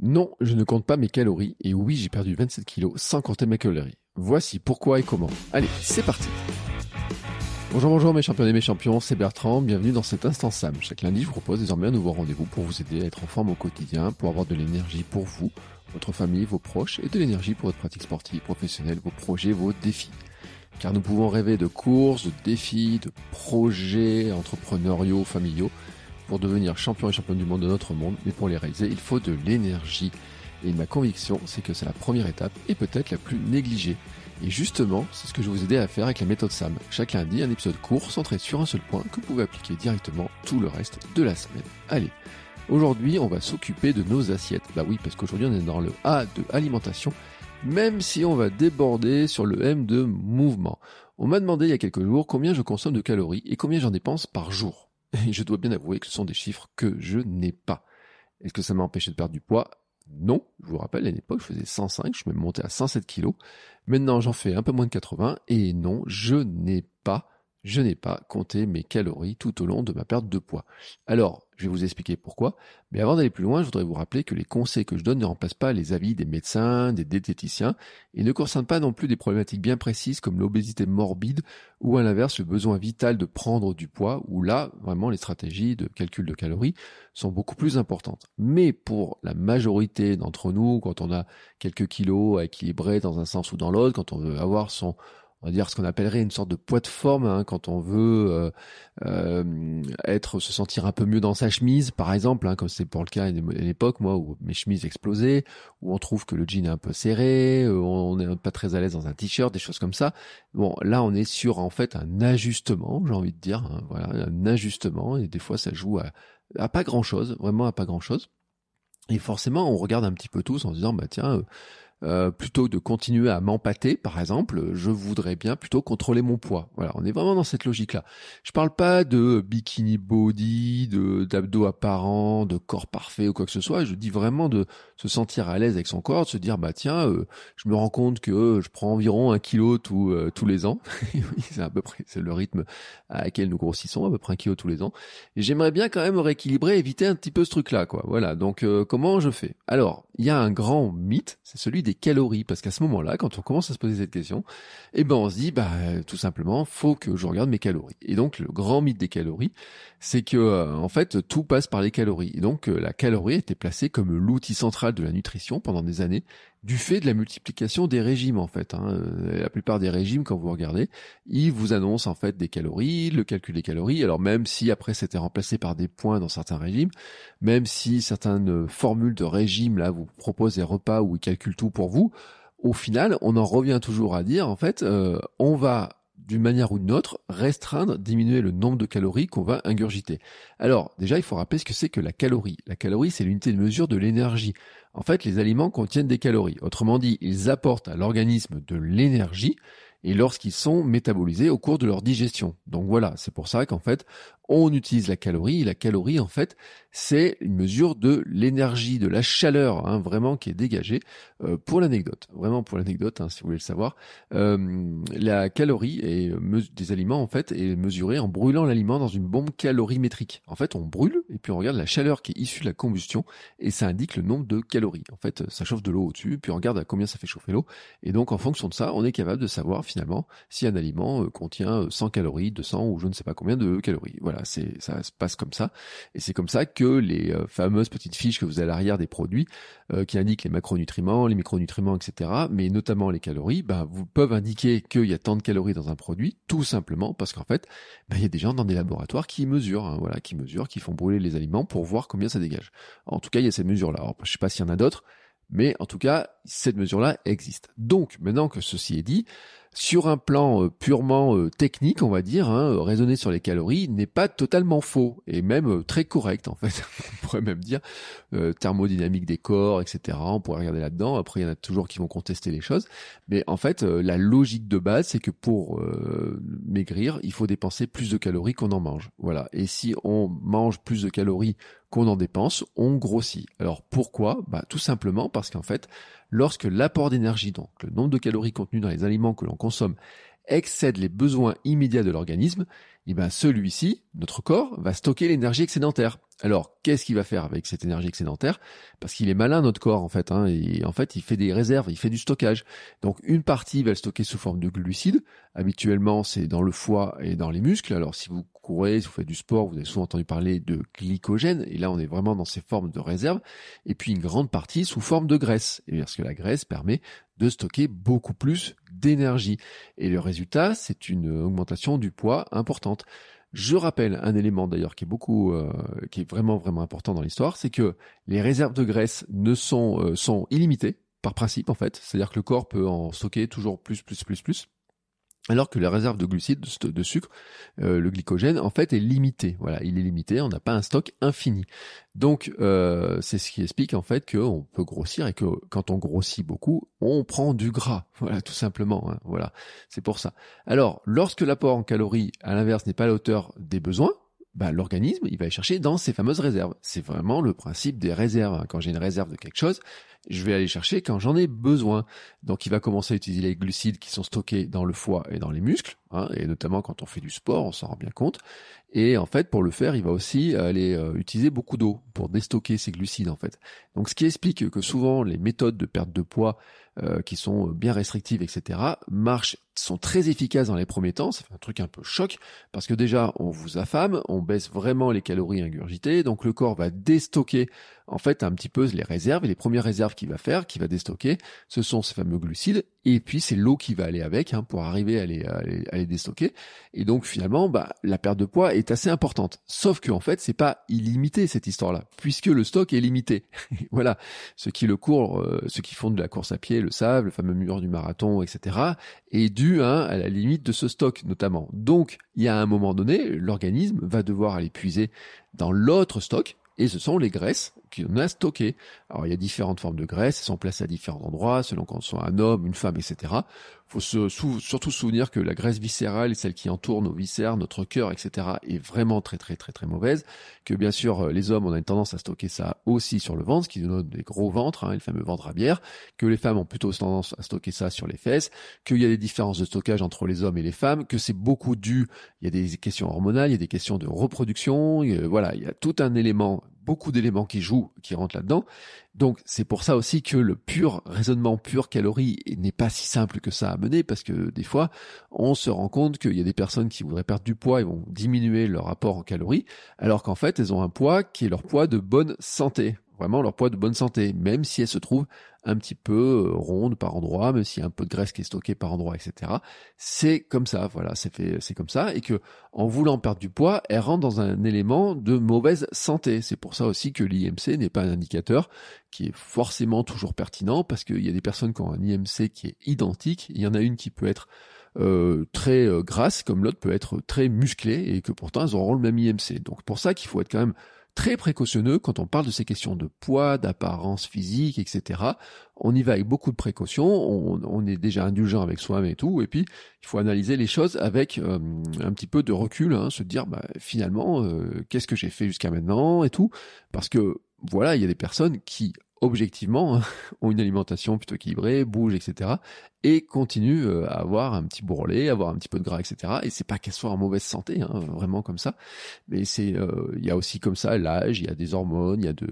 Non, je ne compte pas mes calories et oui, j'ai perdu 27 kilos sans compter mes calories. Voici pourquoi et comment. Allez, c'est parti. Bonjour, bonjour mes champions et mes champions, c'est Bertrand, bienvenue dans cet instant Sam. Chaque lundi, je vous propose désormais un nouveau rendez-vous pour vous aider à être en forme au quotidien, pour avoir de l'énergie pour vous, votre famille, vos proches et de l'énergie pour votre pratique sportive, professionnelle, vos projets, vos défis. Car nous pouvons rêver de courses, de défis, de projets entrepreneuriaux, familiaux, pour devenir champion et champion du monde de notre monde, mais pour les réaliser, il faut de l'énergie. Et ma conviction, c'est que c'est la première étape et peut-être la plus négligée. Et justement, c'est ce que je vais vous aider à faire avec la méthode SAM. Chaque lundi, un épisode court centré sur un seul point que vous pouvez appliquer directement tout le reste de la semaine. Allez, aujourd'hui, on va s'occuper de nos assiettes. Bah oui, parce qu'aujourd'hui, on est dans le A de alimentation, même si on va déborder sur le M de mouvement. On m'a demandé il y a quelques jours combien je consomme de calories et combien j'en dépense par jour. Et je dois bien avouer que ce sont des chiffres que je n'ai pas. Est-ce que ça m'a empêché de perdre du poids? Non. Je vous rappelle, à l'époque, je faisais 105, je suis monté à 107 kilos. Maintenant, j'en fais un peu moins de 80. Et non, je n'ai pas, je n'ai pas compté mes calories tout au long de ma perte de poids. Alors, je vais vous expliquer pourquoi. Mais avant d'aller plus loin, je voudrais vous rappeler que les conseils que je donne ne remplacent pas les avis des médecins, des diététiciens, et ne concernent pas non plus des problématiques bien précises comme l'obésité morbide ou à l'inverse le besoin vital de prendre du poids, où là, vraiment, les stratégies de calcul de calories sont beaucoup plus importantes. Mais pour la majorité d'entre nous, quand on a quelques kilos à équilibrer dans un sens ou dans l'autre, quand on veut avoir son on va dire ce qu'on appellerait une sorte de poids de forme hein, quand on veut euh, euh, être se sentir un peu mieux dans sa chemise par exemple hein, comme c'est pour le cas à l'époque moi où mes chemises explosaient où on trouve que le jean est un peu serré euh, on n'est pas très à l'aise dans un t-shirt des choses comme ça. Bon là on est sur en fait un ajustement j'ai envie de dire hein, voilà un ajustement et des fois ça joue à, pas grand chose vraiment à pas grand chose et forcément on regarde un petit peu tous en se disant bah tiens euh, plutôt de continuer à m'empâter, par exemple, je voudrais bien plutôt contrôler mon poids. Voilà, on est vraiment dans cette logique-là. Je parle pas de bikini body, de d'abdos apparents, de corps parfait ou quoi que ce soit. Je dis vraiment de se sentir à l'aise avec son corps, de se dire bah tiens, euh, je me rends compte que je prends environ un kilo tous euh, tous les ans. c'est à peu près c'est le rythme à laquelle nous grossissons, à peu près un kilo tous les ans. Et j'aimerais bien quand même rééquilibrer, éviter un petit peu ce truc-là, quoi. Voilà. Donc comment je fais? Alors, il y a un grand mythe, c'est celui des calories, parce qu'à ce moment-là, quand on commence à se poser cette question, eh ben on se dit, bah tout simplement, faut que je regarde mes calories. Et donc le grand mythe des calories, c'est que euh, en fait tout passe par les calories. Et donc euh, la calorie a été placée comme l'outil central de la nutrition pendant des années, du fait de la multiplication des régimes en fait. Hein. Euh, la plupart des régimes, quand vous regardez, ils vous annoncent en fait des calories, le calcul des calories. Alors même si après c'était remplacé par des points dans certains régimes, même si certaines formules de régime là vous proposent des repas où ils calculent tout pour vous, au final on en revient toujours à dire en fait on va d'une manière ou d'une autre, restreindre, diminuer le nombre de calories qu'on va ingurgiter. Alors, déjà, il faut rappeler ce que c'est que la calorie. La calorie, c'est l'unité de mesure de l'énergie. En fait, les aliments contiennent des calories. Autrement dit, ils apportent à l'organisme de l'énergie et lorsqu'ils sont métabolisés au cours de leur digestion. Donc voilà, c'est pour ça qu'en fait, on utilise la calorie. La calorie, en fait, c'est une mesure de l'énergie, de la chaleur, hein, vraiment qui est dégagée. Euh, pour l'anecdote, vraiment pour l'anecdote, hein, si vous voulez le savoir, euh, la calorie est des aliments en fait est mesurée en brûlant l'aliment dans une bombe calorimétrique. En fait, on brûle et puis on regarde la chaleur qui est issue de la combustion et ça indique le nombre de calories. En fait, ça chauffe de l'eau au-dessus, puis on regarde à combien ça fait chauffer l'eau et donc en fonction de ça, on est capable de savoir finalement si un aliment euh, contient 100 calories, 200 ou je ne sais pas combien de calories. Voilà c'est ça se passe comme ça, et c'est comme ça que les euh, fameuses petites fiches que vous avez à l'arrière des produits euh, qui indiquent les macronutriments, les micronutriments, etc., mais notamment les calories, ben, vous peuvent indiquer qu'il y a tant de calories dans un produit, tout simplement parce qu'en fait, ben, il y a des gens dans des laboratoires qui mesurent, hein, voilà, qui mesurent, qui font brûler les aliments pour voir combien ça dégage. En tout cas, il y a cette mesure-là. Alors, je sais pas s'il y en a d'autres, mais en tout cas, cette mesure-là existe. Donc, maintenant que ceci est dit, sur un plan euh, purement euh, technique, on va dire, hein, euh, raisonner sur les calories n'est pas totalement faux et même très correct en fait. on pourrait même dire thermodynamique des corps, etc. On pourrait regarder là-dedans. Après, il y en a toujours qui vont contester les choses, mais en fait, la logique de base, c'est que pour maigrir, il faut dépenser plus de calories qu'on en mange. Voilà. Et si on mange plus de calories qu'on en dépense, on grossit. Alors pourquoi? Bah tout simplement parce qu'en fait, lorsque l'apport d'énergie, donc le nombre de calories contenues dans les aliments que l'on consomme, excède les besoins immédiats de l'organisme, eh ben celui-ci, notre corps, va stocker l'énergie excédentaire. Alors, qu'est-ce qu'il va faire avec cette énergie excédentaire? Parce qu'il est malin notre corps en fait, hein, et en fait il fait des réserves, il fait du stockage. Donc une partie va le stocker sous forme de glucides. Habituellement, c'est dans le foie et dans les muscles. Alors si vous courez, si vous faites du sport, vous avez souvent entendu parler de glycogène, et là on est vraiment dans ces formes de réserve. Et puis une grande partie sous forme de graisse, et parce que la graisse permet de stocker beaucoup plus d'énergie. Et le résultat, c'est une augmentation du poids importante. Je rappelle un élément d'ailleurs qui est beaucoup, euh, qui est vraiment vraiment important dans l'histoire, c'est que les réserves de graisse ne sont euh, sont illimitées par principe en fait, c'est-à-dire que le corps peut en stocker toujours plus plus plus plus. Alors que la réserve de glucides, de, sucre, euh, le glycogène, en fait, est limité. Voilà, il est limité. On n'a pas un stock infini. Donc, euh, c'est ce qui explique en fait qu'on peut grossir et que quand on grossit beaucoup, on prend du gras. Voilà, tout simplement. Hein. voilà, c'est pour ça. Alors, lorsque l'apport en calories, à l'inverse, n'est pas à la hauteur des besoins, bah, l'organisme, il va aller chercher dans ses fameuses réserves. C'est vraiment le principe des réserves. Hein. Quand j'ai une réserve de quelque chose, je vais aller chercher quand j'en ai besoin. Donc il va commencer à utiliser les glucides qui sont stockés dans le foie et dans les muscles, hein, et notamment quand on fait du sport, on s'en rend bien compte. Et en fait, pour le faire, il va aussi aller euh, utiliser beaucoup d'eau pour déstocker ces glucides en fait. Donc ce qui explique que souvent les méthodes de perte de poids euh, qui sont bien restrictives, etc., marchent sont très efficaces dans les premiers temps, ça fait un truc un peu choc, parce que déjà on vous affame, on baisse vraiment les calories ingurgitées, donc le corps va déstocker en fait un petit peu les réserves, et les premières réserves qu'il va faire, qu'il va déstocker, ce sont ces fameux glucides, et puis c'est l'eau qui va aller avec hein, pour arriver à les, à déstocker. Et donc finalement, bah, la perte de poids est assez importante. Sauf que en fait, c'est pas illimité cette histoire-là, puisque le stock est limité. voilà, ceux qui le courent, euh, ceux qui font de la course à pied le savent, le fameux mur du marathon, etc. est dû hein, à la limite de ce stock notamment. Donc, il y a un moment donné, l'organisme va devoir aller puiser dans l'autre stock et ce sont les graisses qu'on a stockées. Alors il y a différentes formes de graisses, elles sont placées à différents endroits, selon qu'on soit un homme, une femme, etc. faut se surtout souvenir que la graisse viscérale, celle qui entoure nos viscères, notre cœur, etc., est vraiment très très très très mauvaise. Que bien sûr, euh, les hommes, on a une tendance à stocker ça aussi sur le ventre, ce qui donne des gros ventres, hein, le fameux ventre à bière. Que les femmes ont plutôt tendance à stocker ça sur les fesses. Qu'il y a des différences de stockage entre les hommes et les femmes. Que c'est beaucoup dû, il y a des questions hormonales, il y a des questions de reproduction. voilà, il y a tout un élément beaucoup d'éléments qui jouent, qui rentrent là-dedans. Donc c'est pour ça aussi que le pur raisonnement pur calories n'est pas si simple que ça à mener parce que des fois on se rend compte qu'il y a des personnes qui voudraient perdre du poids et vont diminuer leur rapport en calories alors qu'en fait elles ont un poids qui est leur poids de bonne santé vraiment leur poids de bonne santé, même si elles se trouvent un petit peu euh, rondes par endroit, même s'il y a un peu de graisse qui est stockée par endroit, etc. C'est comme ça, voilà, c'est fait, c'est comme ça, et que en voulant perdre du poids, elles rentrent dans un élément de mauvaise santé. C'est pour ça aussi que l'IMC n'est pas un indicateur qui est forcément toujours pertinent, parce qu'il y a des personnes qui ont un IMC qui est identique, il y en a une qui peut être euh, très euh, grasse, comme l'autre peut être très musclée, et que pourtant elles auront le même IMC. Donc pour ça qu'il faut être quand même très précautionneux quand on parle de ces questions de poids, d'apparence physique, etc. On y va avec beaucoup de précautions, on, est déjà indulgent avec soi-même et tout, et puis il faut analyser les choses avec euh, un petit peu de recul, hein, se dire bah, finalement euh, qu'est-ce que j'ai fait jusqu'à maintenant et tout, parce que voilà, il y a des personnes qui objectivement hein, ont une alimentation plutôt équilibrée, bougent, etc. et continuent euh, à avoir un petit bourrelet, avoir un petit peu de gras, etc. Et c'est pas qu'elles soient en mauvaise santé, hein, vraiment comme ça. Mais c'est, euh, il y a aussi comme ça l'âge, il y a des hormones, il y a de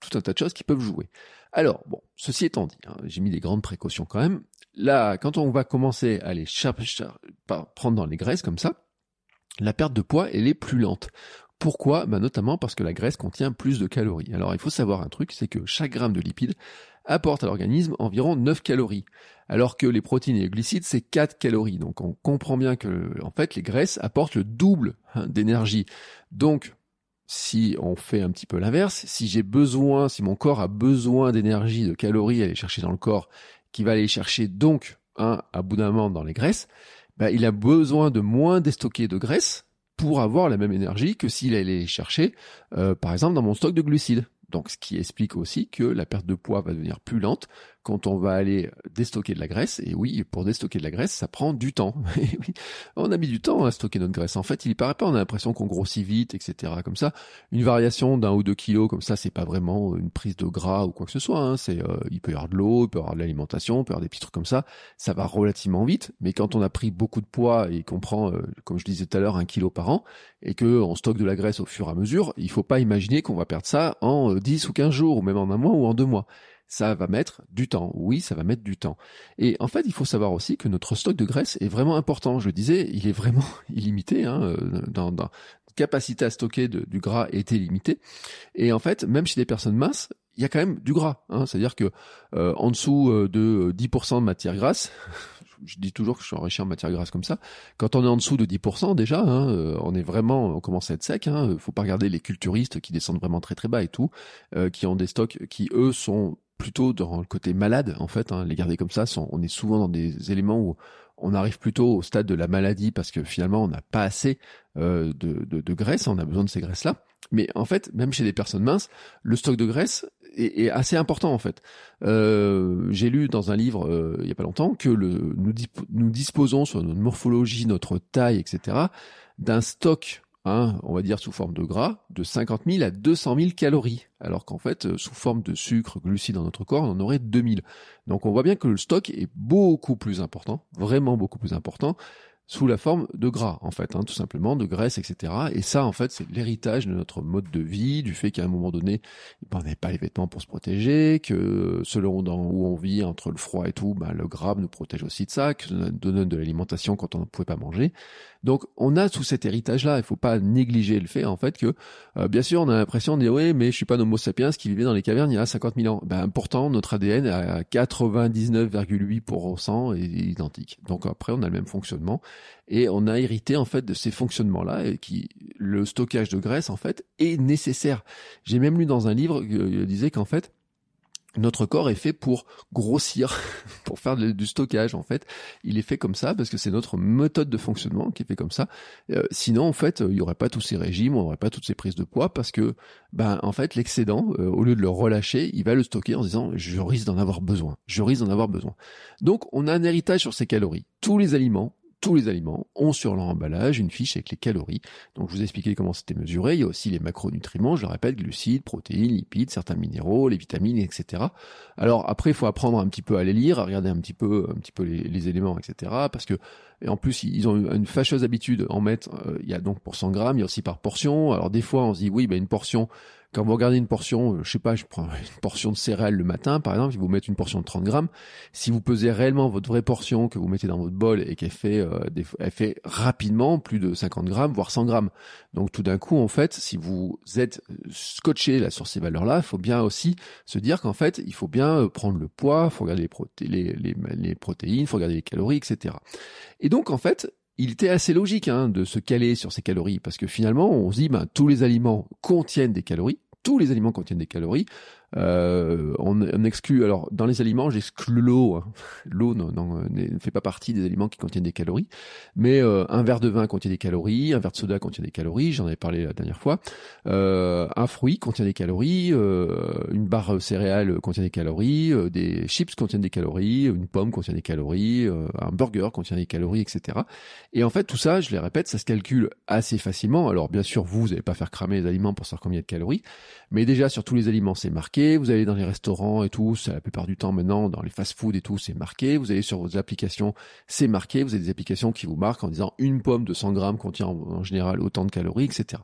tout un tas de choses qui peuvent jouer. Alors bon, ceci étant dit, hein, j'ai mis des grandes précautions quand même. Là, quand on va commencer à les prendre dans les graisses comme ça, la perte de poids, elle est plus lente. Pourquoi? Bah Notamment parce que la graisse contient plus de calories. Alors il faut savoir un truc, c'est que chaque gramme de lipides apporte à l'organisme environ 9 calories, alors que les protéines et les glucides, c'est 4 calories. Donc on comprend bien que en fait les graisses apportent le double hein, d'énergie. Donc si on fait un petit peu l'inverse, si j'ai besoin, si mon corps a besoin d'énergie, de calories à aller chercher dans le corps, qui va aller chercher donc un abondamment dans les graisses, bah, il a besoin de moins déstocker de graisse pour avoir la même énergie que s'il allait chercher, euh, par exemple, dans mon stock de glucides. Donc, ce qui explique aussi que la perte de poids va devenir plus lente quand on va aller déstocker de la graisse. Et oui, pour déstocker de la graisse, ça prend du temps. On a mis du temps à stocker notre graisse. En fait, il paraît pas, on a l'impression qu'on grossit vite, etc. Comme ça, une variation d'un ou deux kilos comme ça, c'est pas vraiment une prise de gras ou quoi que ce soit. Hein. C'est, euh, il peut y avoir de l'eau, il peut y avoir de l'alimentation, il peut y avoir des petits trucs comme ça. Ça va relativement vite. Mais quand on a pris beaucoup de poids et qu'on prend, euh, comme je disais tout à l'heure, un kilo par an et que on stocke de la graisse au fur et à mesure, il faut pas imaginer qu'on va perdre ça en 10 euh, ou 15 jours ou même en un mois ou en deux mois ça va mettre du temps. Oui, ça va mettre du temps. Et en fait, il faut savoir aussi que notre stock de graisse est vraiment important. Je le disais, il est vraiment illimité. Hein, euh, dans, dans capacité à stocker du gras est illimitée. Et en fait, même chez des personnes minces, il y a quand même du gras. Hein. C'est-à-dire que euh, en dessous euh, de 10% de matière grasse, je dis toujours que je suis enrichi en matière grasse comme ça. Quand on est en dessous de 10% déjà, hein, on est vraiment, on commence à être sec. Hein, faut pas regarder les culturistes qui descendent vraiment très très bas et tout, qui ont des stocks qui eux sont plutôt dans le côté malade en fait. Hein, les garder comme ça, on est souvent dans des éléments où on arrive plutôt au stade de la maladie parce que finalement on n'a pas assez euh, de, de, graisse, on a besoin de ces graisses-là. Mais en fait, même chez des personnes minces, le stock de graisse est, assez important en fait. Euh, J'ai lu dans un livre euh, il y a pas longtemps que le, nous, nous disposons sur notre morphologie, notre taille, etc., d'un stock Hein, on va dire sous forme de gras, de 50 000 à 200 000 calories, alors qu'en fait, euh, sous forme de sucre, glucides dans notre corps, on en aurait 2000. Donc on voit bien que le stock est beaucoup plus important, vraiment beaucoup plus important, sous la forme de gras, en fait, hein, tout simplement, de graisse, etc. Et ça, en fait, c'est l'héritage de notre mode de vie, du fait qu'à un moment donné, ben, on n'avait pas les vêtements pour se protéger, que selon où on vit, entre le froid et tout, ben, le gras nous protège aussi de ça, que ça donne de l'alimentation quand on ne pouvait pas manger. Donc, on a tout cet héritage-là. Il faut pas négliger le fait, en fait, que, euh, bien sûr, on a l'impression de dire, oui, mais je suis pas un homo sapiens qui vivait dans les cavernes il y a 50 000 ans. Ben, pourtant, notre ADN à 99,8% est identique. Donc après, on a le même fonctionnement et on a hérité en fait de ces fonctionnements-là et qui le stockage de graisse en fait est nécessaire. J'ai même lu dans un livre qui euh, disait qu'en fait notre corps est fait pour grossir, pour faire du stockage en fait. Il est fait comme ça parce que c'est notre méthode de fonctionnement qui est fait comme ça. Euh, sinon en fait, il y aurait pas tous ces régimes, on n'aurait pas toutes ces prises de poids parce que ben en fait l'excédent, euh, au lieu de le relâcher, il va le stocker en disant je risque d'en avoir besoin, je risque d'en avoir besoin. Donc on a un héritage sur ces calories. Tous les aliments tous les aliments ont sur leur emballage une fiche avec les calories. Donc je vous ai expliqué comment c'était mesuré. Il y a aussi les macronutriments, je le répète, glucides, protéines, lipides, certains minéraux, les vitamines, etc. Alors après, il faut apprendre un petit peu à les lire, à regarder un petit peu, un petit peu les, éléments, etc. Parce que et en plus, ils ont une fâcheuse habitude en mettre. Euh, il y a donc pour 100 grammes, il y a aussi par portion. Alors des fois, on se dit oui, ben une portion quand vous regardez une portion, euh, je sais pas, je prends une portion de céréales le matin, par exemple, si vous mettez une portion de 30 grammes, si vous pesez réellement votre vraie portion que vous mettez dans votre bol et qu'elle fait, euh, elle fait rapidement plus de 50 grammes, voire 100 grammes. Donc tout d'un coup, en fait, si vous êtes scotché là sur ces valeurs-là, il faut bien aussi se dire qu'en fait, il faut bien euh, prendre le poids, il faut regarder les protéines, il faut regarder les calories, etc. Et donc en fait, il était assez logique hein, de se caler sur ces calories parce que finalement on se dit ben, tous les aliments contiennent des calories tous les aliments contiennent des calories. Euh, on, exclut, alors dans les aliments, j'exclus l'eau. Hein. L'eau ne fait pas partie des aliments qui contiennent des calories, mais euh, un verre de vin contient des calories, un verre de soda contient des calories, j'en avais parlé la dernière fois. Euh, un fruit contient des calories, une barre céréale contient des calories, des chips contiennent des calories, une pomme contient des calories, un burger contient des calories, etc. Et en fait, tout ça, je les répète, ça se calcule assez facilement. Alors bien sûr, vous, vous n'allez pas faire cramer les aliments pour savoir combien de calories, mais déjà sur tous les aliments, c'est marqué vous allez dans les restaurants et tout, c'est la plupart du temps maintenant, dans les fast-food et tout, c'est marqué, vous allez sur vos applications, c'est marqué, vous avez des applications qui vous marquent en disant une pomme de 100 grammes contient en, général autant de calories, etc.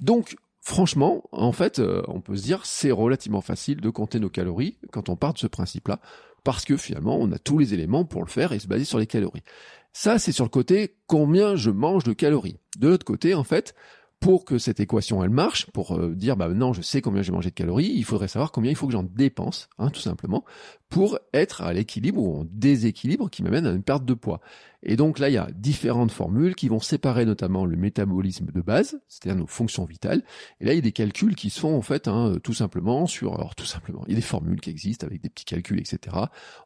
Donc, franchement, en fait, euh, on peut se dire, c'est relativement facile de compter nos calories quand on part de ce principe-là, parce que finalement, on a tous les éléments pour le faire et se baser sur les calories. Ça, c'est sur le côté combien je mange de calories. De l'autre côté, en fait, pour que cette équation elle marche, pour euh, dire bah non je sais combien j'ai mangé de calories, il faudrait savoir combien il faut que j'en dépense, hein, tout simplement, pour être à l'équilibre ou en déséquilibre qui m'amène à une perte de poids. Et donc là, il y a différentes formules qui vont séparer notamment le métabolisme de base, c'est-à-dire nos fonctions vitales. Et là, il y a des calculs qui se font en fait hein, tout simplement sur, alors tout simplement, il y a des formules qui existent avec des petits calculs, etc.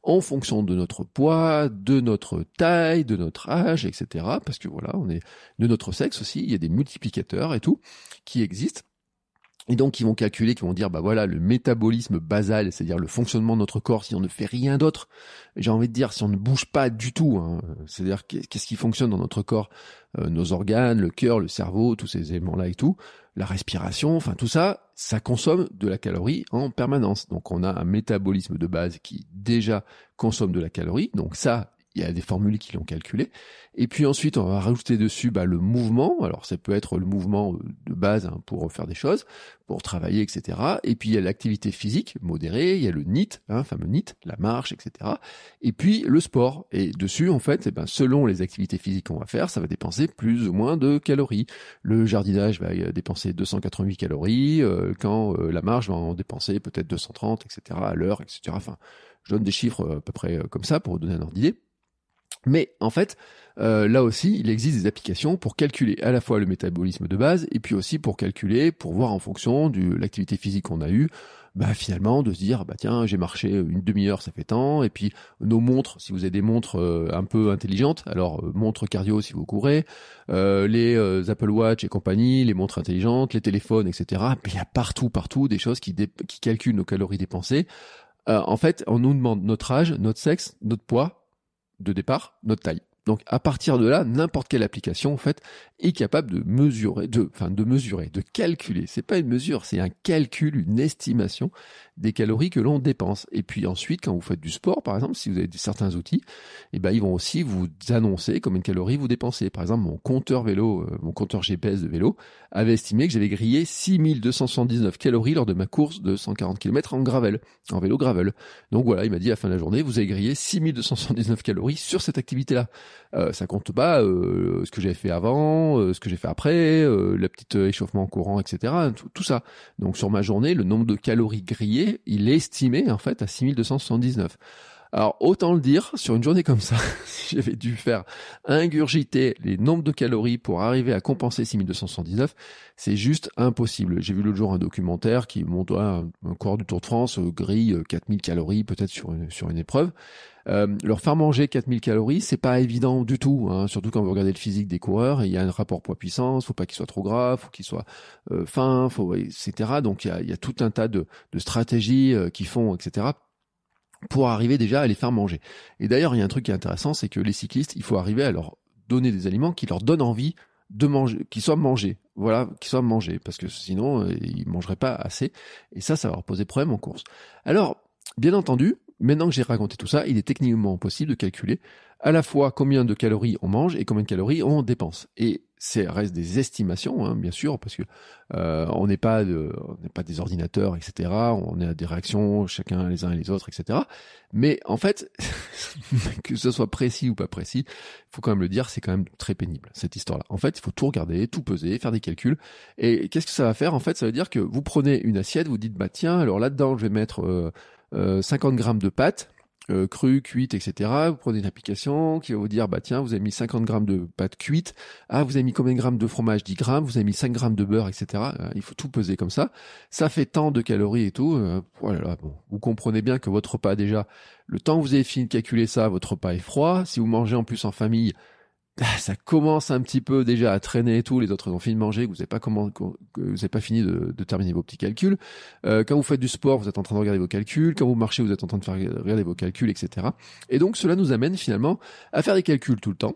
En fonction de notre poids, de notre taille, de notre âge, etc. Parce que voilà, on est de notre sexe aussi, il y a des multiplicateurs et tout qui existent Et donc ils vont calculer, ils vont dire bah voilà le métabolisme basal, c'est-à-dire le fonctionnement de notre corps si on ne fait rien d'autre. J'ai envie de dire si on ne bouge pas du tout, hein, c'est-à-dire qu'est-ce qui fonctionne dans notre corps, euh, nos organes, le cœur, le cerveau, tous ces éléments-là et tout, la respiration, enfin tout ça, ça consomme de la calorie en permanence. Donc on a un métabolisme de base qui déjà consomme de la calorie. Donc ça, il y a des formules qui l'ont calculé. Et puis ensuite, on va rajouter dessus bah, le mouvement. Alors ça peut être le mouvement euh, de base hein, pour faire des choses, pour travailler, etc. Et puis il y a l'activité physique modérée, il y a le NIT, hein, fameux NIT, la marche, etc. Et puis le sport. Et dessus, en fait, eh ben, selon les activités physiques qu'on va faire, ça va dépenser plus ou moins de calories. Le jardinage va euh, dépenser 288 calories, euh, quand la marche va en dépenser peut-être 230, etc. à l'heure, etc. Enfin, je donne des chiffres à peu près comme ça pour vous donner un ordre d'idée. Mais en fait, euh, là aussi, il existe des applications pour calculer à la fois le métabolisme de base et puis aussi pour calculer, pour voir en fonction de l'activité physique qu'on a eue, bah finalement de se dire bah tiens j'ai marché une demi-heure ça fait tant. Et puis nos montres si vous avez des montres euh, un peu intelligentes alors euh, montres cardio si vous courez les Apple Watch et compagnie les montres intelligentes les téléphones etc il y a partout partout des choses qui, qui calculent nos calories dépensées. En fait on nous demande notre âge notre sexe notre poids de départ, notre taille. Donc à partir de là, n'importe quelle application en fait est capable de mesurer, de, enfin de mesurer, de calculer. C'est pas une mesure, c'est un calcul, une estimation des calories que l'on dépense. Et puis ensuite, quand vous faites du sport, par exemple, si vous avez certains outils, eh ben ils vont aussi vous annoncer combien de calories vous dépensez. Par exemple, mon compteur vélo, euh, mon compteur GPS de vélo avait estimé que j'avais grillé 6279 calories lors de ma course de 140 km en gravel, en vélo gravel. Donc voilà, il m'a dit à la fin de la journée, vous avez grillé 6279 calories sur cette activité-là. Euh, ça compte pas euh, ce que j'ai fait avant, euh, ce que j'ai fait après, euh, le petit échauffement courant, etc. Tout, tout, ça. Donc sur ma journée, le nombre de calories grillées, il est estimé en fait à 6279. Alors autant le dire, sur une journée comme ça, si j'avais dû faire ingurgiter les nombres de calories pour arriver à compenser 6279, c'est juste impossible. J'ai vu l'autre jour un documentaire qui montre un, un coureur du Tour de France euh, grille 4000 calories peut-être sur une, sur une épreuve. Euh, leur faire manger 4000 calories, c'est pas évident du tout, hein, surtout quand vous regardez le physique des coureurs. Il y a un rapport poids-puissance, faut pas qu'il soit trop gras, faut qu'il soit euh, fin, faut, etc. Donc il y a, y a tout un tas de, de stratégies euh, qui font, etc pour arriver déjà à les faire manger. Et d'ailleurs, il y a un truc qui est intéressant, c'est que les cyclistes, il faut arriver à leur donner des aliments qui leur donnent envie de manger, qui soient mangés. Voilà, qui soient mangés, parce que sinon, euh, ils mangeraient pas assez. Et ça, ça va leur poser problème en course. Alors, bien entendu, maintenant que j'ai raconté tout ça, il est techniquement possible de calculer à la fois combien de calories on mange et combien de calories on dépense. Et c'est reste des estimations, hein, bien sûr, parce que euh, on n'est pas de, on n'est pas des ordinateurs, etc. On a des réactions chacun les uns et les autres, etc. Mais en fait, que ce soit précis ou pas précis, il faut quand même le dire, c'est quand même très pénible cette histoire-là. En fait, il faut tout regarder, tout peser, faire des calculs. Et qu'est-ce que ça va faire? En fait, ça veut dire que vous prenez une assiette, vous dites bah tiens, alors là-dedans, je vais mettre euh, 50 grammes de pâtes euh, crues, cuites, etc. Vous prenez une application qui va vous dire, bah tiens, vous avez mis 50 grammes de pâte cuite, ah, vous avez mis combien de grammes de fromage 10 grammes, vous avez mis 5 grammes de beurre, etc. Euh, il faut tout peser comme ça. Ça fait tant de calories et tout. Euh, voilà, bon. Vous comprenez bien que votre repas, déjà, le temps que vous avez fini de calculer ça, votre repas est froid. Si vous mangez en plus en famille, ça commence un petit peu déjà à traîner et tout. Les autres ont fini de manger, vous n'avez pas fini de, de, terminer vos petits calculs. Euh, quand vous faites du sport, vous êtes en train de regarder vos calculs. Quand vous marchez, vous êtes en train de faire regarder vos calculs, etc. Et donc cela nous amène finalement à faire des calculs tout le temps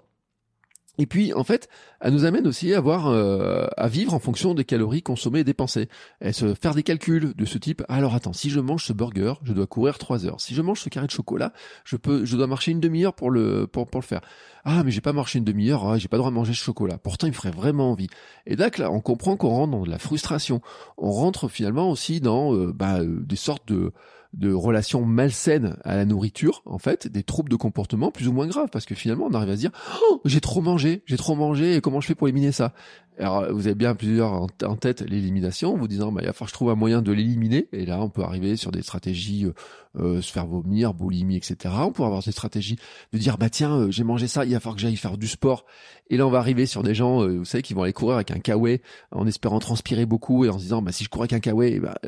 et puis, en fait, elle nous amène aussi à voir, euh, à vivre en fonction des calories consommées et dépensées. Et se faire des calculs de ce type. Alors attends, si je mange ce burger, je dois courir trois heures. Si je mange ce carré de chocolat, je peux, je dois marcher une demi-heure pour le, pour, pour le faire. Ah, mais j'ai pas marché une demi-heure, ah, j'ai pas le droit de manger ce chocolat. Pourtant, il me ferait vraiment envie. Et là, là, on comprend qu'on rentre dans de la frustration. On rentre finalement aussi dans euh, bah, euh, des sortes de de relations malsaines à la nourriture, en fait, des troubles de comportement plus ou moins graves, parce que finalement on arrive à se dire oh, j'ai trop mangé, j'ai trop mangé, et comment je fais pour éliminer ça? Alors vous avez bien plusieurs en, tête l'élimination, vous disant bah il va falloir que je trouve un moyen de l'éliminer, et là on peut arriver sur des stratégies euh, euh, se faire vomir, boulimie, etc. On pourrait avoir des stratégies de dire bah tiens euh, j'ai mangé ça, il va falloir que j'aille faire du sport. Et là on va arriver sur des gens, euh, vous savez, qui vont aller courir avec un kawaii en espérant transpirer beaucoup et en se disant bah si je cours avec un kawaii, bah,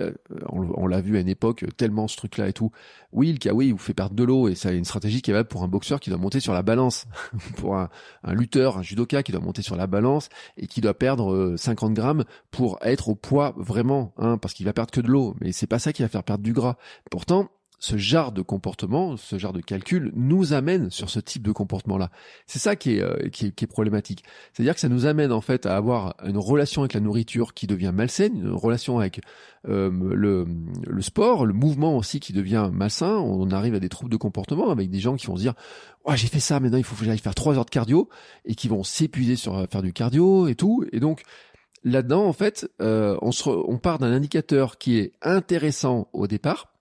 on, on l'a vu à une époque tellement ce truc-là et tout. Oui le kawaii vous fait perdre de l'eau et ça a une stratégie qui est valable pour un boxeur qui doit monter sur la balance, pour un lutteur, un judoka qui doit monter sur la balance et qui doit perdre 50 euh, grammes pour être au poids vraiment, hein, parce qu'il va perdre que de l'eau. Mais c'est pas ça qui va faire perdre du gras. Pourtant, ce genre de comportement, ce genre de calcul nous amène sur ce type de comportement-là. C'est ça qui est, euh, qui est, problématique. C'est-à-dire que ça nous amène en fait à avoir une relation avec la nourriture qui devient malsaine, une relation avec euh, le, le sport, le mouvement aussi qui devient malsain. On arrive à des troubles de comportement avec des gens qui vont se dire j'ai fait ça, maintenant il faut que j'aille faire trois heures de cardio et qui vont s'épuiser sur faire du cardio et tout. Et donc là-dedans, en fait, euh, on, se on part d'un indicateur qui est intéressant au départ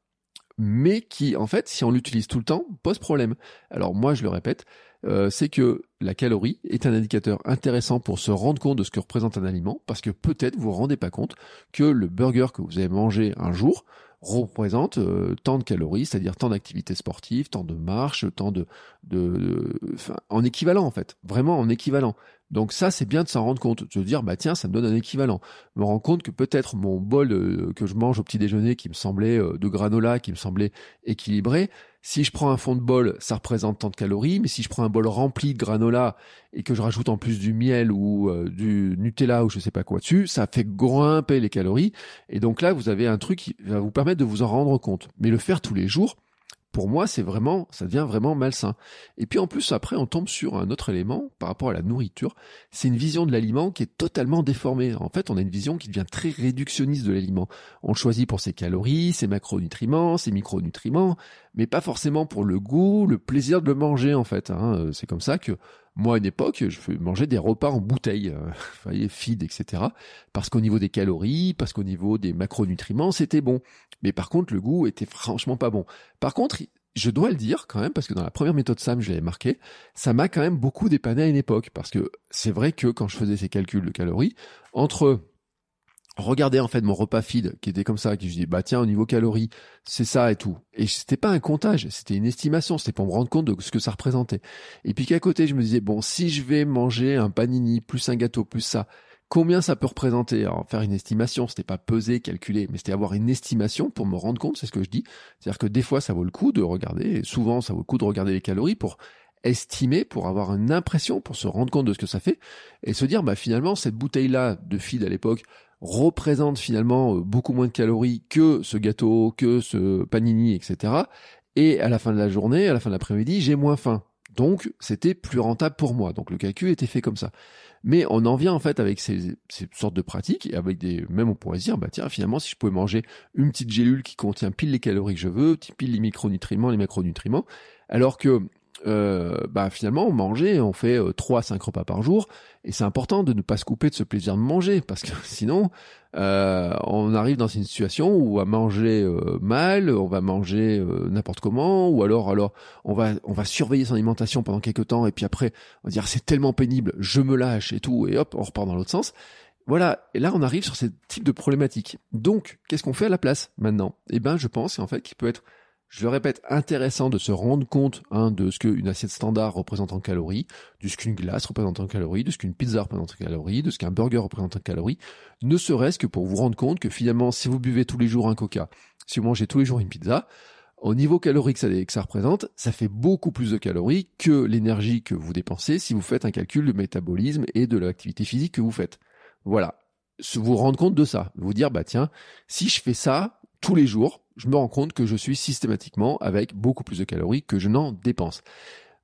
mais qui, en fait, si on l'utilise tout le temps, pose problème. Alors moi, je le répète, euh, c'est que la calorie est un indicateur intéressant pour se rendre compte de ce que représente un aliment, parce que peut-être vous vous rendez pas compte que le burger que vous avez mangé un jour représente euh, tant de calories, c'est-à-dire tant d'activités sportives, tant de marches, tant de, de, en équivalent en fait, vraiment en équivalent. Donc ça, c'est bien de s'en rendre compte, de se dire, bah tiens, ça me donne un équivalent. me rends compte que peut-être mon bol euh, que je mange au petit déjeuner, qui me semblait euh, de granola, qui me semblait équilibré, si je prends un fond de bol, ça représente tant de calories, mais si je prends un bol rempli de granola et que je rajoute en plus du miel ou euh, du Nutella ou je sais pas quoi dessus, ça fait grimper les calories. Et donc là, vous avez un truc qui va vous permettre de vous en rendre compte. Mais le faire tous les jours, pour moi, c'est vraiment, ça devient vraiment malsain. Et puis en plus, après, on tombe sur un autre élément par rapport à la nourriture. C'est une vision de l'aliment qui est totalement déformée. En fait, on a une vision qui devient très réductionniste de l'aliment. On le choisit pour ses calories, ses macronutriments, ses micronutriments, mais pas forcément pour le goût, le plaisir de le manger, en fait. Hein. C'est comme ça que moi, à une époque, je mangeais des repas en bouteille, euh, feed, etc. Parce qu'au niveau des calories, parce qu'au niveau des macronutriments, c'était bon. Mais par contre, le goût était franchement pas bon. Par contre, je dois le dire quand même, parce que dans la première méthode SAM, je l'avais marqué, ça m'a quand même beaucoup dépanné à une époque. Parce que c'est vrai que quand je faisais ces calculs de calories, entre regarder en fait mon repas feed qui était comme ça, qui je dis bah tiens au niveau calories c'est ça et tout. Et c'était pas un comptage, c'était une estimation, c'était pour me rendre compte de ce que ça représentait. Et puis qu'à côté je me disais bon si je vais manger un panini plus un gâteau plus ça, combien ça peut représenter? Alors faire une estimation, c'était pas peser, calculer, mais c'était avoir une estimation pour me rendre compte, c'est ce que je dis. C'est-à-dire que des fois ça vaut le coup de regarder, et souvent ça vaut le coup de regarder les calories pour estimer, pour avoir une impression, pour se rendre compte de ce que ça fait, et se dire bah finalement cette bouteille là de feed à l'époque représente finalement euh, beaucoup moins de calories que ce gâteau, que ce panini, etc. Et à la fin de la journée, à la fin de l'après-midi, j'ai moins faim. Donc, c'était plus rentable pour moi. Donc, le calcul était fait comme ça. Mais on en vient en fait avec ces, sortes de pratiques et avec des, même on pourrait dire, bah tiens, finalement, si je pouvais manger une petite gélule qui contient pile les calories que je veux, pile les micronutriments, les macronutriments, alors que euh, bah finalement manger on fait euh, 3 5 repas par jour et c'est important de ne pas se couper de ce plaisir de manger parce que sinon euh, on arrive dans une situation où va manger euh, mal, on va manger euh, n'importe comment ou alors alors on va on va surveiller son alimentation pendant quelques temps et puis après on va dire c'est tellement pénible, je me lâche et tout et hop, on repart dans l'autre sens. Voilà, et là on arrive sur ce type de problématique. Donc, qu'est-ce qu'on fait à la place maintenant? Eh ben, je pense en fait qu'il peut être je le répète, intéressant de se rendre compte hein, de ce qu'une assiette standard représente en calories, de ce qu'une glace représente en calories, de ce qu'une pizza représente en calories, de ce qu'un burger représente en calories, ne serait-ce que pour vous rendre compte que finalement, si vous buvez tous les jours un coca, si vous mangez tous les jours une pizza, au niveau calorique que ça, que ça représente, ça fait beaucoup plus de calories que l'énergie que vous dépensez si vous faites un calcul de métabolisme et de l'activité physique que vous faites. Voilà. Vous rendre compte de ça. Vous dire, bah tiens, si je fais ça tous les jours, je me rends compte que je suis systématiquement avec beaucoup plus de calories que je n'en dépense.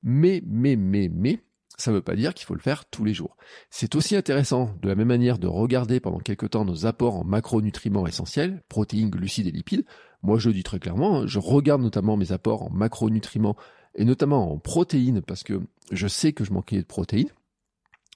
Mais, mais, mais, mais, ça ne veut pas dire qu'il faut le faire tous les jours. C'est aussi intéressant de la même manière de regarder pendant quelques temps nos apports en macronutriments essentiels, protéines, glucides et lipides. Moi, je le dis très clairement, hein, je regarde notamment mes apports en macronutriments et notamment en protéines parce que je sais que je manquais de protéines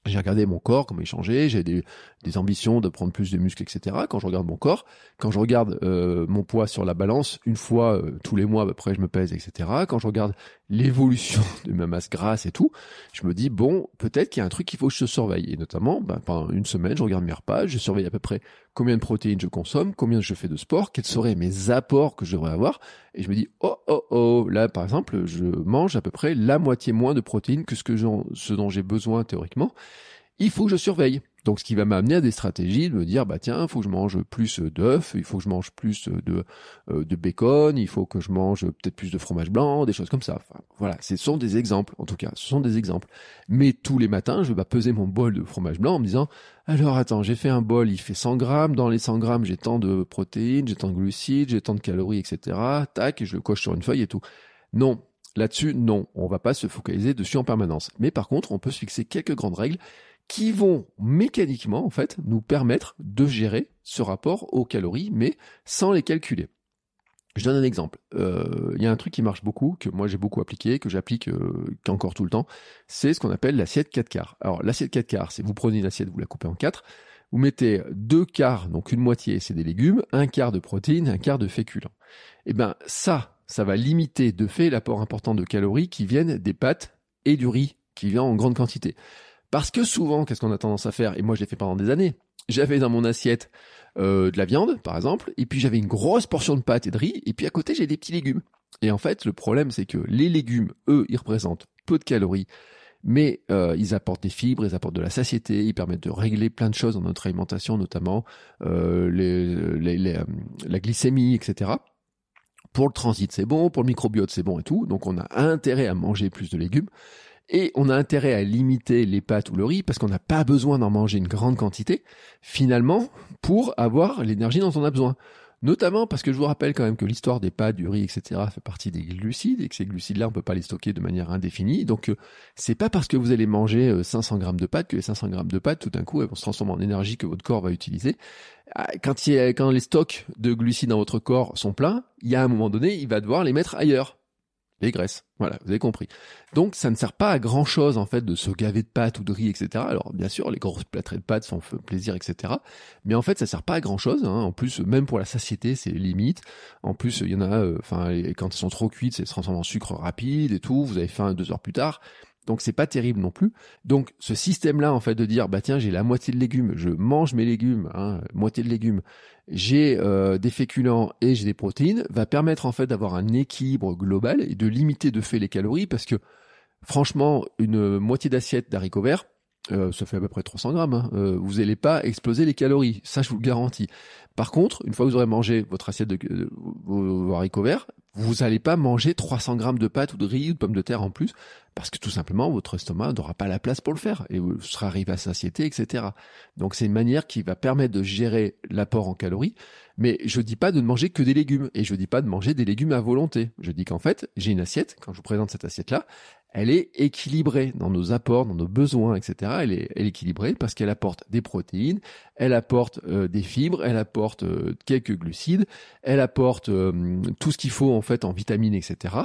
j'ai regardé mon corps, comment il changeait, j'ai des, des, ambitions de prendre plus de muscles, etc. Quand je regarde mon corps, quand je regarde euh, mon poids sur la balance, une fois euh, tous les mois, après je me pèse, etc. Quand je regarde l'évolution de ma masse grasse et tout, je me dis, bon, peut-être qu'il y a un truc qu'il faut que je surveille. Et notamment, ben, pendant une semaine, je regarde mes repas, je surveille à peu près combien de protéines je consomme, combien je fais de sport, quels seraient mes apports que je devrais avoir. Et je me dis, oh, oh, oh, là, par exemple, je mange à peu près la moitié moins de protéines que ce, que ce dont j'ai besoin théoriquement. Il faut que je surveille. Donc, ce qui va m'amener à des stratégies de me dire, bah tiens, il faut que je mange plus d'œufs, il faut que je mange plus de, euh, de bacon, il faut que je mange peut-être plus de fromage blanc, des choses comme ça. Voilà, ce sont des exemples, en tout cas, ce sont des exemples. Mais tous les matins, je vais peser mon bol de fromage blanc en me disant, alors attends, j'ai fait un bol, il fait 100 grammes, dans les 100 grammes, j'ai tant de protéines, j'ai tant de glucides, j'ai tant de calories, etc. Tac, je le coche sur une feuille et tout. Non, Là-dessus, non, on va pas se focaliser dessus en permanence. Mais par contre, on peut se fixer quelques grandes règles qui vont mécaniquement en fait nous permettre de gérer ce rapport aux calories, mais sans les calculer. Je donne un exemple. Euh, il y a un truc qui marche beaucoup, que moi j'ai beaucoup appliqué, que j'applique euh, encore tout le temps, c'est ce qu'on appelle l'assiette 4 quarts. Alors l'assiette 4 quarts, c'est vous prenez une assiette, vous la coupez en 4, vous mettez deux quarts, donc une moitié c'est des légumes, un quart de protéines, un quart de féculents. Et eh ben ça, ça va limiter de fait l'apport important de calories qui viennent des pâtes et du riz qui vient en grande quantité. Parce que souvent, qu'est-ce qu'on a tendance à faire Et moi, je l'ai fait pendant des années. J'avais dans mon assiette euh, de la viande, par exemple, et puis j'avais une grosse portion de pâtes et de riz, et puis à côté, j'ai des petits légumes. Et en fait, le problème, c'est que les légumes, eux, ils représentent peu de calories, mais euh, ils apportent des fibres, ils apportent de la satiété, ils permettent de régler plein de choses dans notre alimentation, notamment euh, la glycémie, etc. Pour le transit, c'est bon, pour le microbiote, c'est bon et tout. Donc on a intérêt à manger plus de légumes. Et on a intérêt à limiter les pâtes ou le riz parce qu'on n'a pas besoin d'en manger une grande quantité, finalement, pour avoir l'énergie dont on a besoin. Notamment parce que je vous rappelle quand même que l'histoire des pâtes, du riz, etc. fait partie des glucides et que ces glucides-là, on peut pas les stocker de manière indéfinie. Donc, euh, c'est pas parce que vous allez manger 500 euh, grammes de pâtes que les 500 grammes de pâtes, tout d'un coup, elles vont se transformer en énergie que votre corps va utiliser. Ah, quand, il quand les stocks de glucides dans votre corps sont pleins, il y a un moment donné, il va devoir les mettre ailleurs les graisses. Voilà, vous avez compris. Donc ça ne sert pas à grand chose en fait de se gaver de pâtes ou de riz, etc. Alors bien sûr, les grosses plâtrées de pâtes font plaisir, etc. Mais en fait, ça sert pas à grand chose. Hein. En plus, même pour la satiété, c'est limite. En plus, il y en a, euh, enfin, quand elles sont trop cuites, c'est se transforme en sucre rapide et tout. Vous avez faim deux heures plus tard. Donc c'est pas terrible non plus. Donc ce système-là, en fait, de dire bah tiens j'ai la moitié de légumes, je mange mes légumes, hein, moitié de légumes, j'ai euh, des féculents et j'ai des protéines, va permettre en fait d'avoir un équilibre global et de limiter de fait les calories parce que franchement une moitié d'assiette d'haricots verts, euh, ça fait à peu près 300 grammes. Hein. Euh, vous n'allez pas exploser les calories, ça je vous le garantis. Par contre, une fois que vous aurez mangé votre assiette de, vos haricots verts, vous n'allez pas manger 300 grammes de pâtes ou de riz ou de pommes de terre en plus, parce que tout simplement votre estomac n'aura pas la place pour le faire et vous serez arrivé à satiété, etc. Donc c'est une manière qui va permettre de gérer l'apport en calories. Mais je dis pas de ne manger que des légumes et je dis pas de manger des légumes à volonté. Je dis qu'en fait j'ai une assiette. Quand je vous présente cette assiette là, elle est équilibrée dans nos apports, dans nos besoins, etc. Elle est, équilibrée parce qu'elle apporte des protéines, elle apporte euh, des fibres, elle apporte euh, quelques glucides, elle apporte euh, tout ce qu'il faut en fait en vitamines, etc.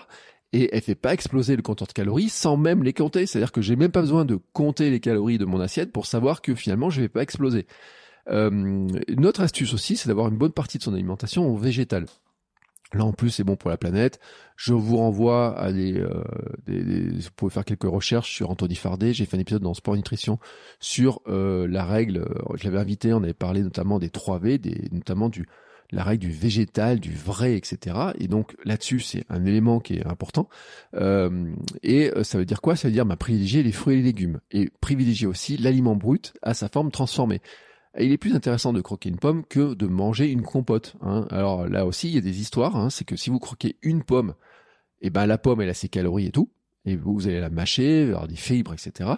Et elle fait pas exploser le compteur de calories sans même les compter. C'est-à-dire que j'ai même pas besoin de compter les calories de mon assiette pour savoir que finalement je vais pas exploser. une autre astuce aussi, c'est d'avoir une bonne partie de son alimentation végétale. Là en plus c'est bon pour la planète. Je vous renvoie à des, euh, des, vous pouvez faire quelques recherches sur Anthony Fardet. J'ai fait un épisode dans Sport Nutrition sur euh, la règle. Je l'avais invité, on avait parlé notamment des 3 V, notamment du la règle du végétal, du vrai, etc. Et donc là-dessus c'est un élément qui est important. Euh, et euh, ça veut dire quoi? Ça veut dire bah, privilégier les fruits et les légumes et privilégier aussi l'aliment brut à sa forme transformée il est plus intéressant de croquer une pomme que de manger une compote. Hein. Alors là aussi, il y a des histoires. Hein. C'est que si vous croquez une pomme, eh ben la pomme elle a ses calories et tout, et vous, allez la mâcher, avoir des fibres, etc.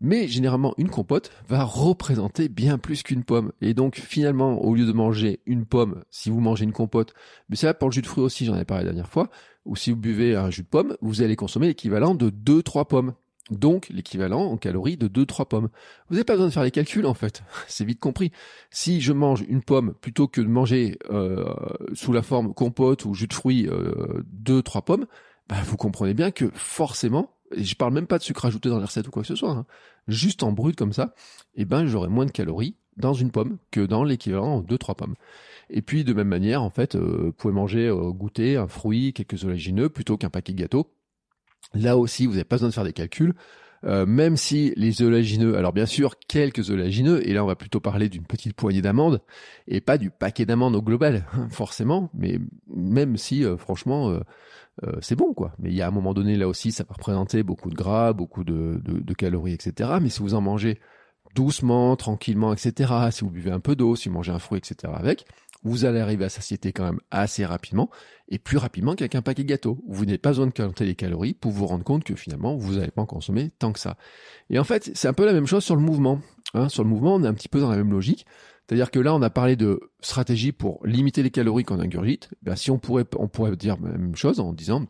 Mais généralement, une compote va représenter bien plus qu'une pomme. Et donc finalement, au lieu de manger une pomme, si vous mangez une compote, mais c'est là pour le jus de fruits aussi, j'en ai parlé la dernière fois, ou si vous buvez un jus de pomme, vous allez consommer l'équivalent de 2-3 pommes. Donc l'équivalent en calories de 2-3 pommes. Vous n'avez pas besoin de faire les calculs en fait, c'est vite compris. Si je mange une pomme plutôt que de manger euh, sous la forme compote ou jus de fruits euh, 2-3 pommes, bah, vous comprenez bien que forcément, et je parle même pas de sucre ajouté dans les recettes ou quoi que ce soit, hein, juste en brut comme ça, eh ben j'aurai moins de calories dans une pomme que dans l'équivalent en 2-3 pommes. Et puis de même manière, en fait, euh, vous pouvez manger euh, goûter un fruit, quelques oléagineux plutôt qu'un paquet de gâteaux Là aussi, vous n'avez pas besoin de faire des calculs. Euh, même si les oléagineux, alors bien sûr quelques oléagineux, et là on va plutôt parler d'une petite poignée d'amandes, et pas du paquet d'amandes au global, forcément, mais même si euh, franchement euh, c'est bon quoi. Mais il y a un moment donné là aussi ça va représenter beaucoup de gras, beaucoup de, de, de calories, etc. Mais si vous en mangez doucement, tranquillement, etc., si vous buvez un peu d'eau, si vous mangez un fruit, etc. avec, vous allez arriver à satiété quand même assez rapidement et plus rapidement qu'avec un paquet gâteau. Vous n'avez pas besoin de compter les calories pour vous rendre compte que finalement vous n'avez pas en consommé tant que ça. Et en fait, c'est un peu la même chose sur le mouvement. Hein. sur le mouvement, on est un petit peu dans la même logique. C'est-à-dire que là, on a parlé de stratégie pour limiter les calories qu'on ingurgite. Ben, si on pourrait, on pourrait dire la même chose en disant,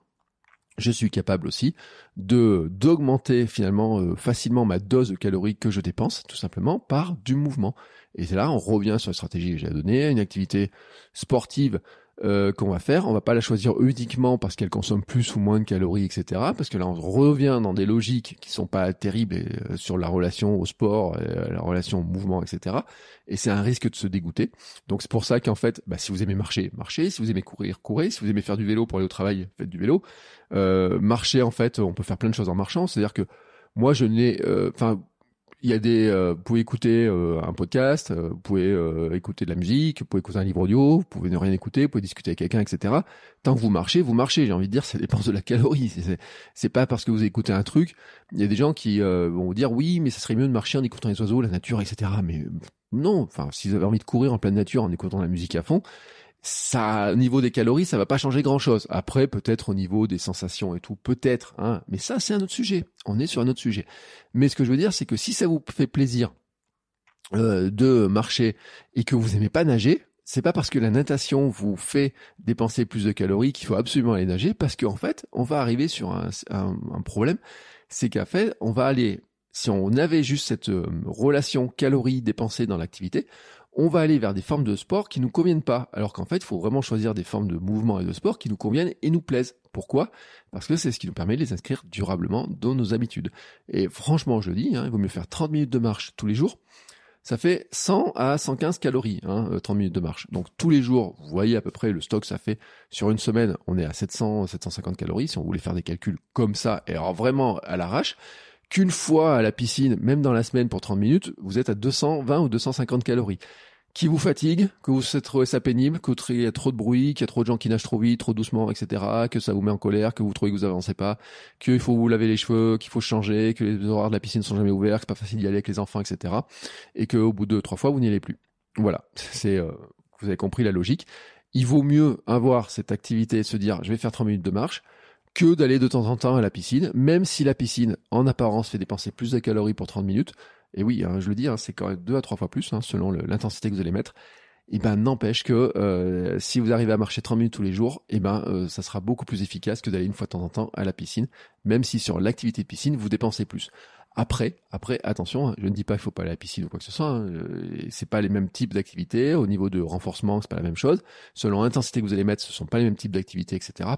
je suis capable aussi de d'augmenter finalement euh, facilement ma dose de calories que je dépense tout simplement par du mouvement. Et là, on revient sur la stratégie que j'ai donnée, une activité sportive euh, qu'on va faire. On va pas la choisir uniquement parce qu'elle consomme plus ou moins de calories, etc. Parce que là, on revient dans des logiques qui sont pas terribles euh, sur la relation au sport, euh, la relation au mouvement, etc. Et c'est un risque de se dégoûter. Donc c'est pour ça qu'en fait, bah, si vous aimez marcher, marchez. Si vous aimez courir, courez. Si vous aimez faire du vélo pour aller au travail, faites du vélo. marcher, en fait, on peut faire plein de choses en marchant. C'est-à-dire que moi, je n'ai, enfin il y a des, euh, vous pouvez écouter euh, un podcast, euh, vous pouvez écouter de la musique, vous pouvez écouter un livre audio, vous pouvez ne rien écouter, vous pouvez discuter avec quelqu'un, etc. Tant que vous marchez, vous marchez. J'ai envie de dire, ça dépend de la calorie. C'est pas parce que vous écoutez un truc. Il y a des gens qui vont vous dire oui, mais ça serait mieux de marcher en écoutant les oiseaux, la nature, etc. Mais non. Enfin, si vous avez envie de courir en pleine nature en écoutant la musique à fond, ça, au niveau des calories, ça va pas changer grand chose. Après, peut-être au niveau des sensations et tout, peut-être, hein. Mais ça, c'est un autre sujet. On est sur un autre sujet. Mais ce que je veux dire, c'est que si ça vous fait plaisir euh, de marcher et que vous aimez pas nager, c'est pas parce que la natation vous fait dépenser plus de calories qu'il faut absolument aller nager, parce qu'en fait, on va arriver sur un, un problème, c'est qu'en fait, on va aller, si on avait juste cette euh, relation calories dépensées dans l'activité, on va aller vers des formes de sport qui nous conviennent pas. Alors qu'en fait, il faut vraiment choisir des formes de mouvement et de sport qui nous conviennent et nous plaisent. Pourquoi? Parce que c'est ce qui nous permet de les inscrire durablement dans nos habitudes. Et franchement, je le dis, hein, il vaut mieux faire 30 minutes de marche tous les jours. Ça fait 100 à 115 calories, hein, 30 euh, minutes de marche. Donc tous les jours, vous voyez à peu près le stock, ça fait sur une semaine, on est à 700, 750 calories. Si on voulait faire des calculs comme ça, et alors vraiment à l'arrache, qu'une fois à la piscine, même dans la semaine pour 30 minutes, vous êtes à 220 ou 250 calories qui vous fatigue, que vous trouvez ça pénible, que il y a trop de bruit, qu'il y a trop de gens qui nagent trop vite, trop doucement, etc., que ça vous met en colère, que vous trouvez que vous avancez pas, qu'il faut vous laver les cheveux, qu'il faut changer, que les horaires de la piscine sont jamais ouverts, que c'est pas facile d'y aller avec les enfants, etc., et qu'au bout de trois fois, vous n'y allez plus. Voilà. C'est, euh, vous avez compris la logique. Il vaut mieux avoir cette activité et se dire, je vais faire 30 minutes de marche, que d'aller de temps en temps à la piscine, même si la piscine, en apparence, fait dépenser plus de calories pour 30 minutes, et oui, hein, je le dis, hein, c'est quand même deux à trois fois plus, hein, selon l'intensité que vous allez mettre. Et ben n'empêche que euh, si vous arrivez à marcher 30 minutes tous les jours, et ben euh, ça sera beaucoup plus efficace que d'aller une fois de temps en temps à la piscine, même si sur l'activité de piscine vous dépensez plus. Après, après, attention, je ne dis pas qu'il faut pas aller à la piscine ou quoi que ce soit. Euh, c'est pas les mêmes types d'activités. Au niveau de renforcement, c'est pas la même chose. Selon l'intensité que vous allez mettre, ce sont pas les mêmes types d'activités, etc.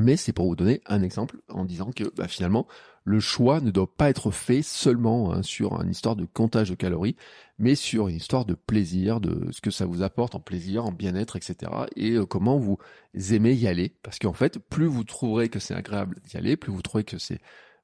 Mais c'est pour vous donner un exemple en disant que bah, finalement, le choix ne doit pas être fait seulement hein, sur une histoire de comptage de calories, mais sur une histoire de plaisir, de ce que ça vous apporte en plaisir, en bien-être, etc. Et euh, comment vous aimez y aller. Parce qu'en fait, plus vous trouverez que c'est agréable d'y aller, plus vous trouverez que c'est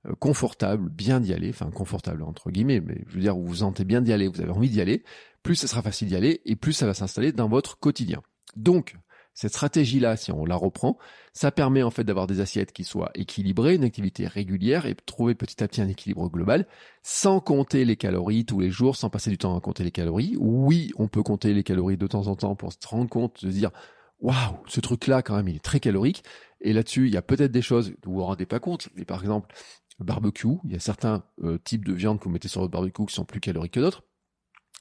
euh, confortable, bien d'y aller, enfin confortable entre guillemets, mais je veux dire, vous vous sentez bien d'y aller, vous avez envie d'y aller, plus ce sera facile d'y aller et plus ça va s'installer dans votre quotidien. Donc, cette stratégie-là, si on la reprend, ça permet en fait d'avoir des assiettes qui soient équilibrées, une activité régulière et trouver petit à petit un équilibre global, sans compter les calories tous les jours, sans passer du temps à compter les calories. Oui, on peut compter les calories de temps en temps pour se rendre compte, de se dire waouh, ce truc-là quand même il est très calorique. Et là-dessus, il y a peut-être des choses où vous vous rendez pas compte. Mais par exemple, le barbecue, il y a certains euh, types de viande que vous mettez sur votre barbecue qui sont plus caloriques que d'autres.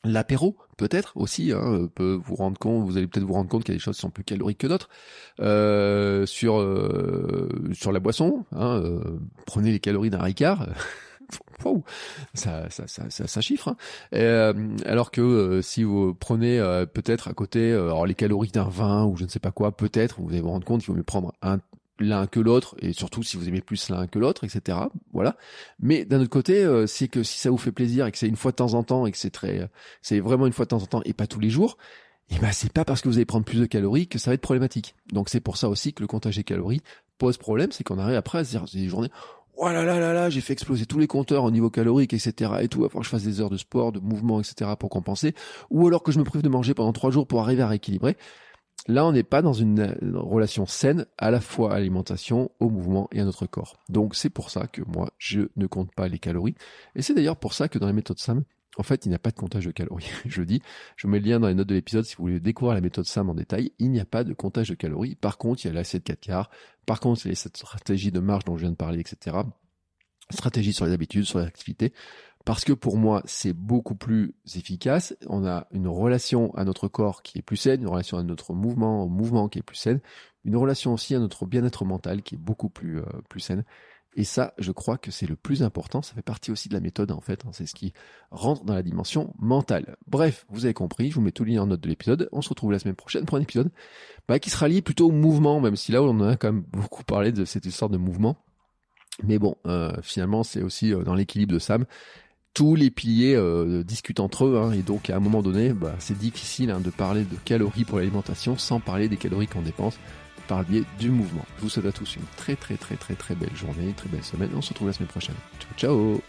L'apéro, peut-être aussi, hein, euh, peut vous rendre compte, vous allez peut-être vous rendre compte qu'il y a des choses qui sont plus caloriques que d'autres. Euh, sur euh, sur la boisson, hein, prenez les calories d'un Ricard. ça, ça, ça, ça, chiffre. Hein. alors que si vous prenez peut-être à côté alors les calories d'un vin ou je ne sais pas quoi, peut-être vous allez vous rendre compte qu'il vaut mieux prendre un, l'un que l'autre, et surtout si vous aimez plus l'un que l'autre, etc. Voilà. Mais d'un autre côté, euh, c'est que si ça vous fait plaisir et que c'est une fois de temps en temps et que c'est très, c'est vraiment une fois de temps en temps et pas tous les jours, et eh ben c'est pas parce que vous allez prendre plus de calories que ça va être problématique. Donc c'est pour ça aussi que le comptage des calories pose problème, c'est qu'on arrive après à se dire des journées, oh là là là là, j'ai fait exploser tous les compteurs au niveau calorique, etc. et tout, il que je fasse des heures de sport, de mouvement, etc. pour compenser, ou alors que je me prive de manger pendant trois jours pour arriver à rééquilibrer. Là, on n'est pas dans une, relation saine à la fois à l'alimentation, au mouvement et à notre corps. Donc c'est pour ça que moi, je ne compte pas les calories. Et c'est d'ailleurs pour ça que dans les méthodes SAM, En fait, il n'y a pas de comptage de calories. je dis, je mets le lien dans les notes de l'épisode si vous voulez découvrir la méthode SAM en détail. Il n'y a pas de comptage de calories. Par contre, il y a l'assiette 4 quarts. Par contre, il y a cette stratégie de marge dont je viens de parler, etc. Stratégie sur les habitudes, sur les activités parce que pour moi, c'est beaucoup plus efficace. On a une relation à notre corps qui est plus saine, une relation à notre mouvement, au mouvement qui est plus saine, une relation aussi à notre bien-être mental qui est beaucoup plus, euh, plus saine. Et ça, je crois que c'est le plus important. Ça fait partie aussi de la méthode, en fait. Hein. C'est ce qui rentre dans la dimension mentale. Bref, vous avez compris. Je vous mets tout le lien en note de l'épisode. On se retrouve la semaine prochaine pour un épisode bah, qui sera lié plutôt au mouvement, même si là, on en a quand même beaucoup parlé de cette histoire de mouvement. Mais bon, euh, finalement, c'est aussi euh, dans l'équilibre de Sam tous les piliers euh, discutent entre eux, hein, et donc à un moment donné, bah, c'est difficile hein, de parler de calories pour l'alimentation sans parler des calories qu'on dépense par le biais du mouvement. Je vous souhaite à tous une très très très très très belle journée, une très belle semaine, on se retrouve la semaine prochaine. Ciao ciao